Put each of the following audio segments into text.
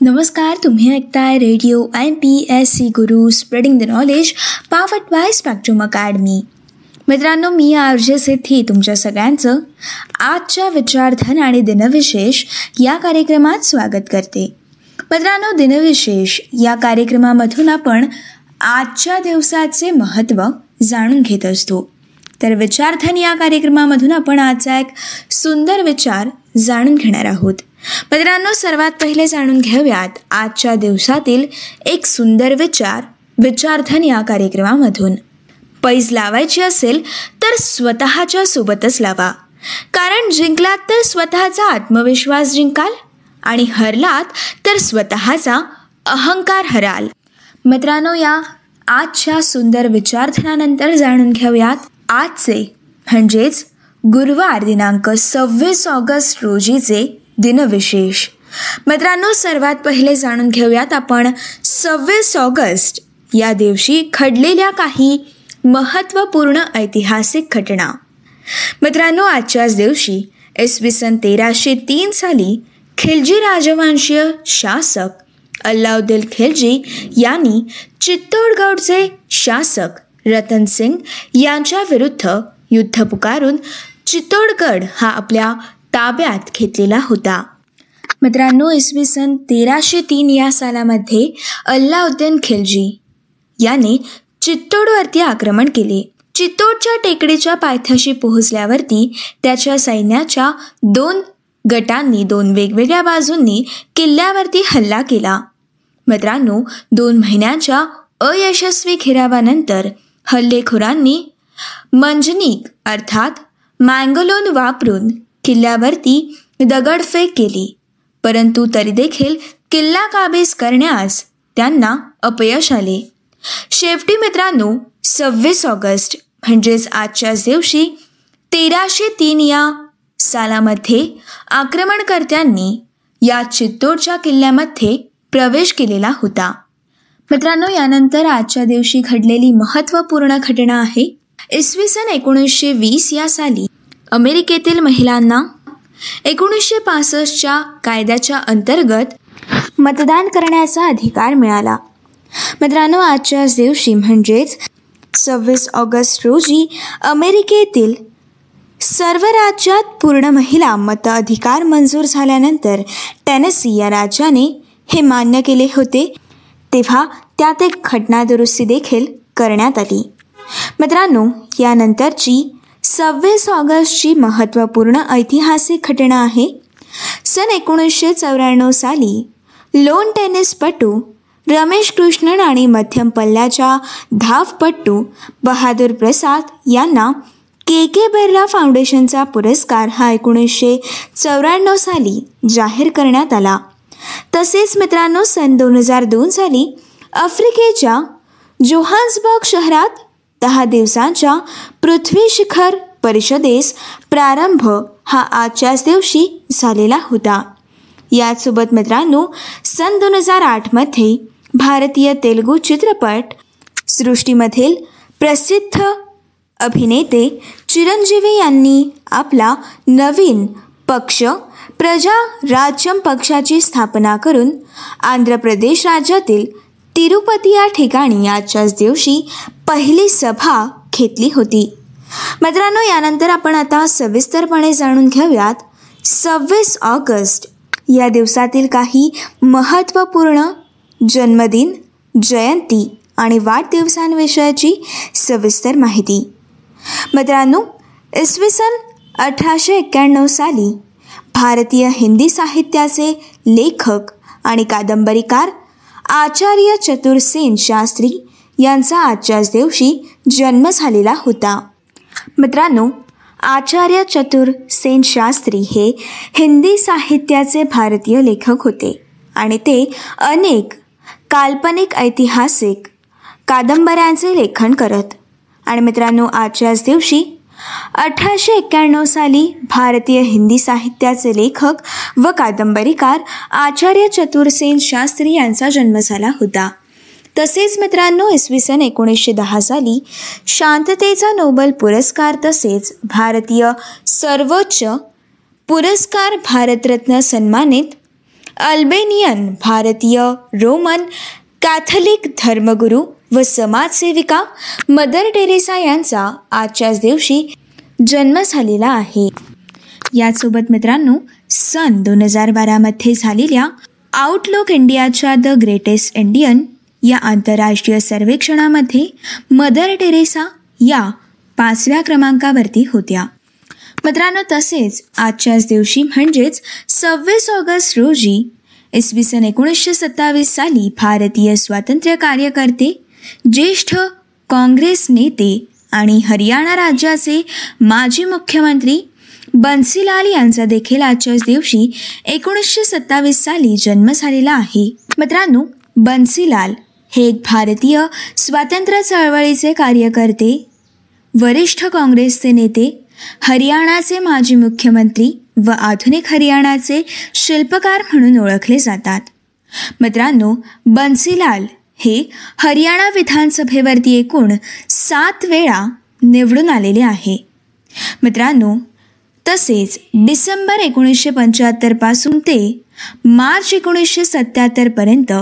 नमस्कार तुम्ही ऐकताय radio I P S C Guru spreading the knowledge powered by spectrum academy. मित्रांनो मी आर जे सिद्धी तुमच्या सगळ्यांचं आजच्या विचारधन आणि दिनविशेष या कार्यक्रमात स्वागत करते. मित्रांनो दिनविशेष या कार्यक्रमामधून आपण आजच्या दिवसाचे महत्त्व जाणून घेत असतो. तर विचारधन या कार्यक्रमामधून आपण आजचा एक सुंदर विचार जाणून घेणार आहोत. मित्रांनो सर्वात पहिले जाणून घेऊयात आजच्या दिवसातील एक सुंदर विचार विचारधन या कार्यक्रमामधून. पैज लावायची असेल तर स्वतःच्या सोबतच लावा. कारण जिंकलात तर स्वतःचा आत्मविश्वास जिंकाल आणि हरलात तर स्वतःचा अहंकार हराल. मित्रांनो या आजच्या सुंदर विचारधनानंतर जाणून घेऊयात. आजचे म्हणजेच गुरुवार दिनांक सव्वीस ऑगस्ट रोजीचे दिनविशेष. मित्रांनो सर्वात पहिले जाणून घेऊयात आपण सव्वीस ऑगस्ट या दिवशी घडलेल्या काही महत्त्वपूर्ण ऐतिहासिक घटना. मित्रांनो आजच्याच दिवशी इसवी सन तेराशे तीन साली खिलजी राजवंशीय शासक अल्लाउद्दीन खिलजी यांनी चित्तोडगडचे शासक रतन सिंग यांच्या विरुद्ध युद्ध पुकारून चित्तोडगड हा आपल्या ताब्यात घेतलेला होता. मित्रांनो इसवी सन तेराशे तीन या सालामध्ये अल्लाउद्दीन खिलजी याने चित्तोडवरती आक्रमण केले. चित्तोडच्या टेकडीच्या पायथ्याशी पोहोचल्यावरती त्याच्या सैन्याच्या दोन गटांनी दोन वेगवेगळ्या बाजूंनी किल्ल्यावरती हल्ला केला. मित्रांनो दोन महिन्यांच्या अयशस्वी घेरावानंतर हल्लेखोरांनी मंजनिक अर्थात मँगलोन वापरून किल्ल्यावरती दगडफेक केली. परंतु तरी देखील किल्ला काबीज करण्यास त्यांना अपयश आले. शेवटी मित्रांनो सव्वीस ऑगस्ट म्हणजेच आजच्याच दिवशी तेराशे तीन या सालामध्ये आक्रमणकर्त्यांनी या चित्तोडच्या किल्ल्यामध्ये प्रवेश केलेला होता. मित्रांनो यानंतर आजच्या दिवशी घडलेली महत्त्वपूर्ण घटना आहे. इसवी सन एकोणीसशे वीस या साली अमेरिकेतील महिलांना एकोणीसशे पासष्टच्या कायद्याच्या अंतर्गत मतदान करण्याचा अधिकार मिळाला. मित्रांनो आजच्याच दिवशी म्हणजेच सव्वीस ऑगस्ट रोजी अमेरिकेतील सर्व राज्यात पूर्ण महिला मत अधिकार मंजूर झाल्यानंतर टेनेसी या राज्याने हे मान्य केले होते. तेव्हा त्यात एक घटना दुरुस्ती देखील करण्यात आली. मित्रांनो यानंतरची सव्वीस ऑगस्टची महत्त्वपूर्ण ऐतिहासिक घटना आहे. सन एकोणीसशे चौऱ्याण्णव साली लोन टेनिसपटू रमेश कृष्णन आणि मध्यम पल्ल्याच्या धावपट्टू बहादूर प्रसाद यांना के के बिर्ला फाउंडेशनचा पुरस्कार हा एकोणीसशे चौऱ्याण्णव साली जाहीर करण्यात आला. तसेच मित्रांनो सन दोन हजार दोन साली आफ्रिकेच्या जोहान्सबर्ग शहरात दहा दिवसांच्या पृथ्वी शिखर परिषदेस प्रारंभ हा आजच्याच दिवशी झालेला होता. याचसोबत मित्रांनो सन दोन हजार आठमध्ये भारतीय तेलुगू चित्रपट सृष्टीमधील प्रसिद्ध अभिनेते चिरंजीवी यांनी आपला नवीन पक्ष प्रजा राज्यम पक्षाची स्थापना करून आंध्र प्रदेश राज्यातील तिरुपती या ठिकाणी आजच्याच दिवशी पहिली सभा घेतली होती. मित्रांनो यानंतर आपण आता सविस्तरपणे जाणून घेऊयात. सव्वीस ऑगस्ट या दिवसातील काही महत्त्वपूर्ण जन्मदिन जयंती आणि वाढदिवसांविषयाची सविस्तर माहिती. मित्रांनो इसवी सन अठराशे एक्क्याण्णव साली भारतीय हिंदी साहित्याचे लेखक आणि कादंबरीकार आचार्य चतुरसेन शास्त्री यांचा आजच्याच दिवशी जन्म झालेला होता. मित्रांनो आचार्य चतुर सेन शास्त्री हे हिंदी साहित्याचे भारतीय लेखक होते आणि ते अनेक काल्पनिक ऐतिहासिक कादंबऱ्यांचे लेखन करत. आणि मित्रांनो आजच्याच दिवशी अठराशे एक्क्याण्णव साली भारतीय हिंदी साहित्याचे लेखक व कादंबरीकार आचार्य चतुरसेन शास्त्री यांचा जन्म झाला होता. तसेच मित्रांनो इसवी सन एकोणीसशे दहा साली शांततेचा नोबल पुरस्कार तसेच भारतीय सर्वोच्च पुरस्कार भारतरत्न सन्मानित अल्बेनियन भारतीय रोमन कॅथलिक धर्मगुरू व समाजसेविका मदर टेरेसा यांचा आजच्याच दिवशी जन्म झालेला आहे. यासोबत मित्रांनो सन दोन हजार बारामध्ये झालेल्या आउटलुक इंडियाच्या द ग्रेटेस्ट इंडियन या आंतरराष्ट्रीय सर्वेक्षणामध्ये मदर टेरेसा या पाचव्या क्रमांकावरती होत्या. मित्रांनो तसेच आजच्याच दिवशी म्हणजेच सव्वीस ऑगस्ट रोजी इसवी सन एकोणीसशे सत्तावीस साली भारतीय स्वातंत्र्य कार्यकर्ते ज्येष्ठ काँग्रेस नेते आणि हरियाणा राज्याचे माजी मुख्यमंत्री बन्सीलाल यांचा देखील आजच्याच दिवशी एकोणीसशे सत्तावीस साली जन्म झालेला आहे. मित्रांनो बन्सीलाल हे एक भारतीय स्वातंत्र्य चळवळीचे कार्यकर्ते वरिष्ठ काँग्रेसचे नेते हरियाणाचे माजी मुख्यमंत्री व आधुनिक हरियाणाचे शिल्पकार म्हणून ओळखले जातात. मित्रांनो बन्सीलाल हे हरियाणा विधानसभेवरती एकूण सात वेळा निवडून आलेले आहे. मित्रांनो तसेच डिसेंबर एकोणीसशे पंच्याहत्तरपासून ते मार्च एकोणीसशे सत्याहत्तरपर्यंत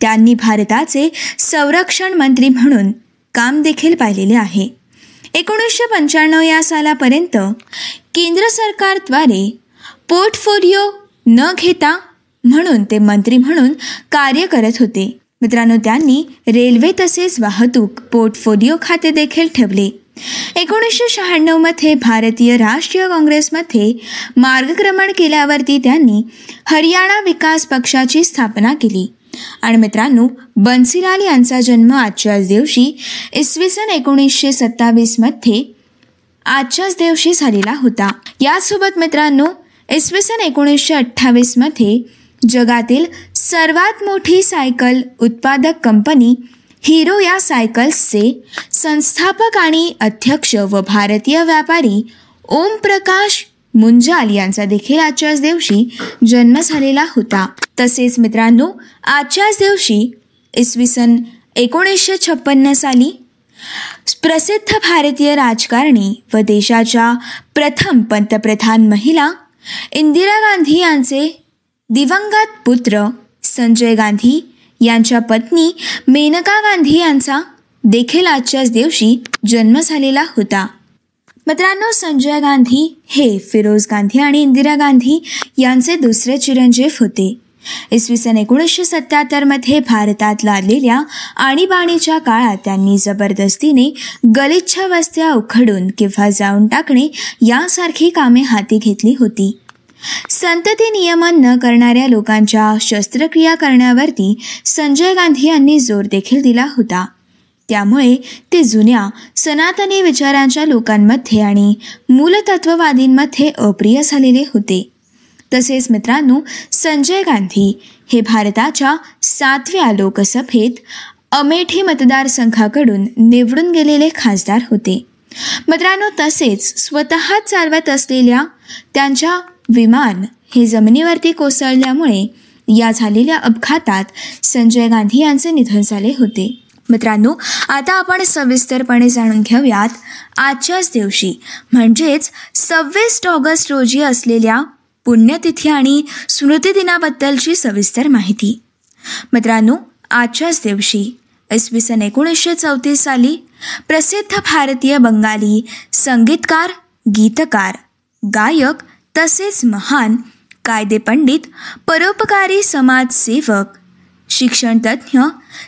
त्यांनी भारताचे संरक्षण मंत्री म्हणून काम देखील पाहिलेले आहे. एकोणीसशे पंच्याण्णव या सालापर्यंत केंद्र सरकारद्वारे पोर्टफोलिओ न घेता म्हणून ते मंत्री म्हणून कार्य करत होते. मित्रांनो त्यांनी रेल्वे तसेच वाहतूक पोर्टफोलिओ खाते देखील ठेवले. एकोणीसशे शहाण्णवमध्ये भारतीय राष्ट्रीय काँग्रेसमध्ये मार्गक्रमण केल्यावरती त्यांनी हरियाणा विकास पक्षाची स्थापना केली. आणि मित्रांनो बन्सीलाल यांचा जन्म आजच्याच दिवशी इसवी सन एकोणीसशे सत्तावीसमध्ये आजच्याच दिवशी झालेला होता. यासोबत मित्रांनो इसवी सन एकोणीसशे अठ्ठावीसमध्ये जगातील सर्वात मोठी सायकल उत्पादक कंपनी हिरो या सायकल्सचे संस्थापक आणि अध्यक्ष व भारतीय व्यापारी ओम प्रकाश मुंजाल यांचा देखील आजच्याच दिवशी जन्म झालेला होता. तसेच मित्रांनो आजच्याच दिवशी इसवी सन एकोणीसशे छप्पन्न साली प्रसिद्ध भारतीय राजकारणी व देशाच्या प्रथम पंतप्रधान महिला इंदिरा गांधी यांचे दिवंगत पुत्र संजय गांधी यांच्या पत्नी मेनका गांधी यांचा देखील आजच्याच दिवशी जन्म झालेला होता. मित्रांनो संजय गांधी हे फिरोज गांधी आणि इंदिरा गांधी यांचे दुसरे चिरंजीव होते. इसवी सन एकोणीसशे सत्याहत्तरमध्ये भारतात लादलेल्या आणीबाणीच्या काळात त्यांनी जबरदस्तीने गलिच्छ वस्त्या उखडून किंवा जाऊन टाकणे यासारखी कामे हाती घेतली होती. संतती नियमन न करणाऱ्या लोकांच्या शस्त्रक्रिया करण्यावरती संजय गांधी यांनी जोर देखील दिला होता. त्यामुळे ते जुन्या सनातनी विचारांच्या लोकांमध्ये आणि मूलतत्ववादींमध्ये अप्रिय झालेले होते. तसेच मित्रांनो संजय गांधी हे भारताच्या सातव्या लोकसभेत अमेठी मतदारसंघाकडून निवडून गेलेले खासदार होते. मित्रांनो तसेच स्वतः चालवत असलेल्या त्यांच्या विमान हे जमिनीवरती कोसळल्यामुळे या झालेल्या अपघातात संजय गांधी यांचे निधन झाले होते. मित्रांनो आता आपण सविस्तरपणे जाणून घेऊयात आजच्याच दिवशी. म्हणजेच सव्वीस ऑगस्ट रोजी असलेल्या पुण्यतिथी आणि स्मृतिदिनाबद्दलची सविस्तर माहिती. मित्रांनो आजच्याच दिवशी इसवी सन एकोणीसशे चौतीस साली प्रसिद्ध भारतीय बंगाली संगीतकार गीतकार गायक तसेच महान कायदेपंडित परोपकारी समाजसेवक शिक्षणतज्ज्ञ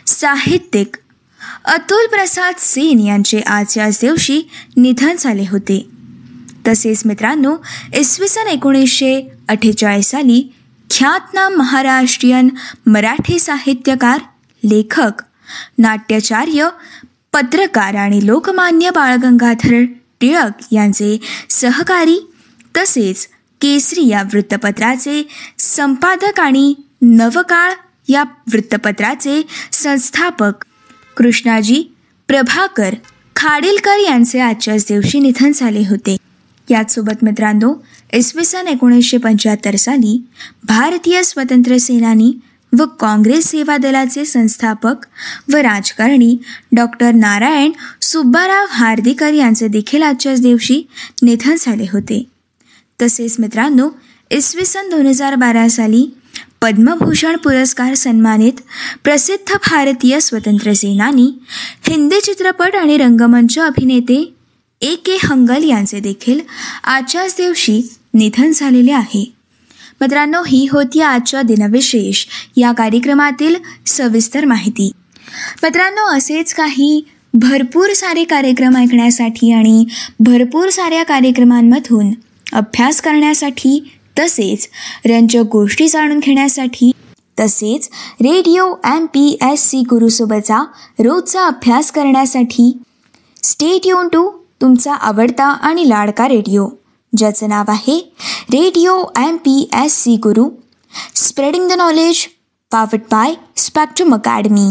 साहित्यिक अतुल प्रसाद सेन यांचे आज याच दिवशी निधन झाले होते. तसेच मित्रांनो इसवी सन एकोणीसशे अठ्ठेचाळीस साली ख्यातनाम महाराष्ट्रीयन मराठी साहित्यकार लेखक नाट्याचार्य पत्रकार आणि लोकमान्य बाळगंगाधर टिळक यांचे सहकारी तसेच केसरी या वृत्तपत्राचे संपादक आणि नवकाळ या वृत्तपत्राचे संस्थापक कृष्णाजी प्रभाकर खाडीलकर यांचे आजच्याच दिवशी निधन झाले होते. याचसोबत मित्रांनो इसवी सन एकोणीसशे पंच्याहत्तर साली भारतीय स्वतंत्र सेनानी व काँग्रेस सेवा दलाचे संस्थापक व राजकारणी डॉक्टर नारायण सुब्बाराव हार्दिकर यांचे देखील आजच्याच दिवशी निधन झाले होते. तसेच मित्रांनो इसवी सन दोन हजार बारा साली पद्मभूषण पुरस्कार सन्मानित प्रसिद्ध भारतीय स्वतंत्र सेनानी हिंदी चित्रपट आणि रंगमंच अभिनेते ए के हंगल यांचे देखील आजच्याच दिवशी निधन झालेले आहे. मित्रांनो ही होती आजच्या दिनविशेष या कार्यक्रमातील सविस्तर माहिती. मित्रांनो असेच काही भरपूर सारे कार्यक्रम ऐकण्यासाठी आणि भरपूर साऱ्या कार्यक्रमांमधून अभ्यास करण्यासाठी तसेच रंजक गोष्टी जाणून घेण्यासाठी तसेच radio M P S C गुरुसोबतचा रोजचा अभ्यास करण्यासाठी स्टेट युन टू तुमचा आवडता आणि लाडका रेडिओ ज्याचं नाव आहे radio M P S C Guru spreading the knowledge powered by spectrum academy.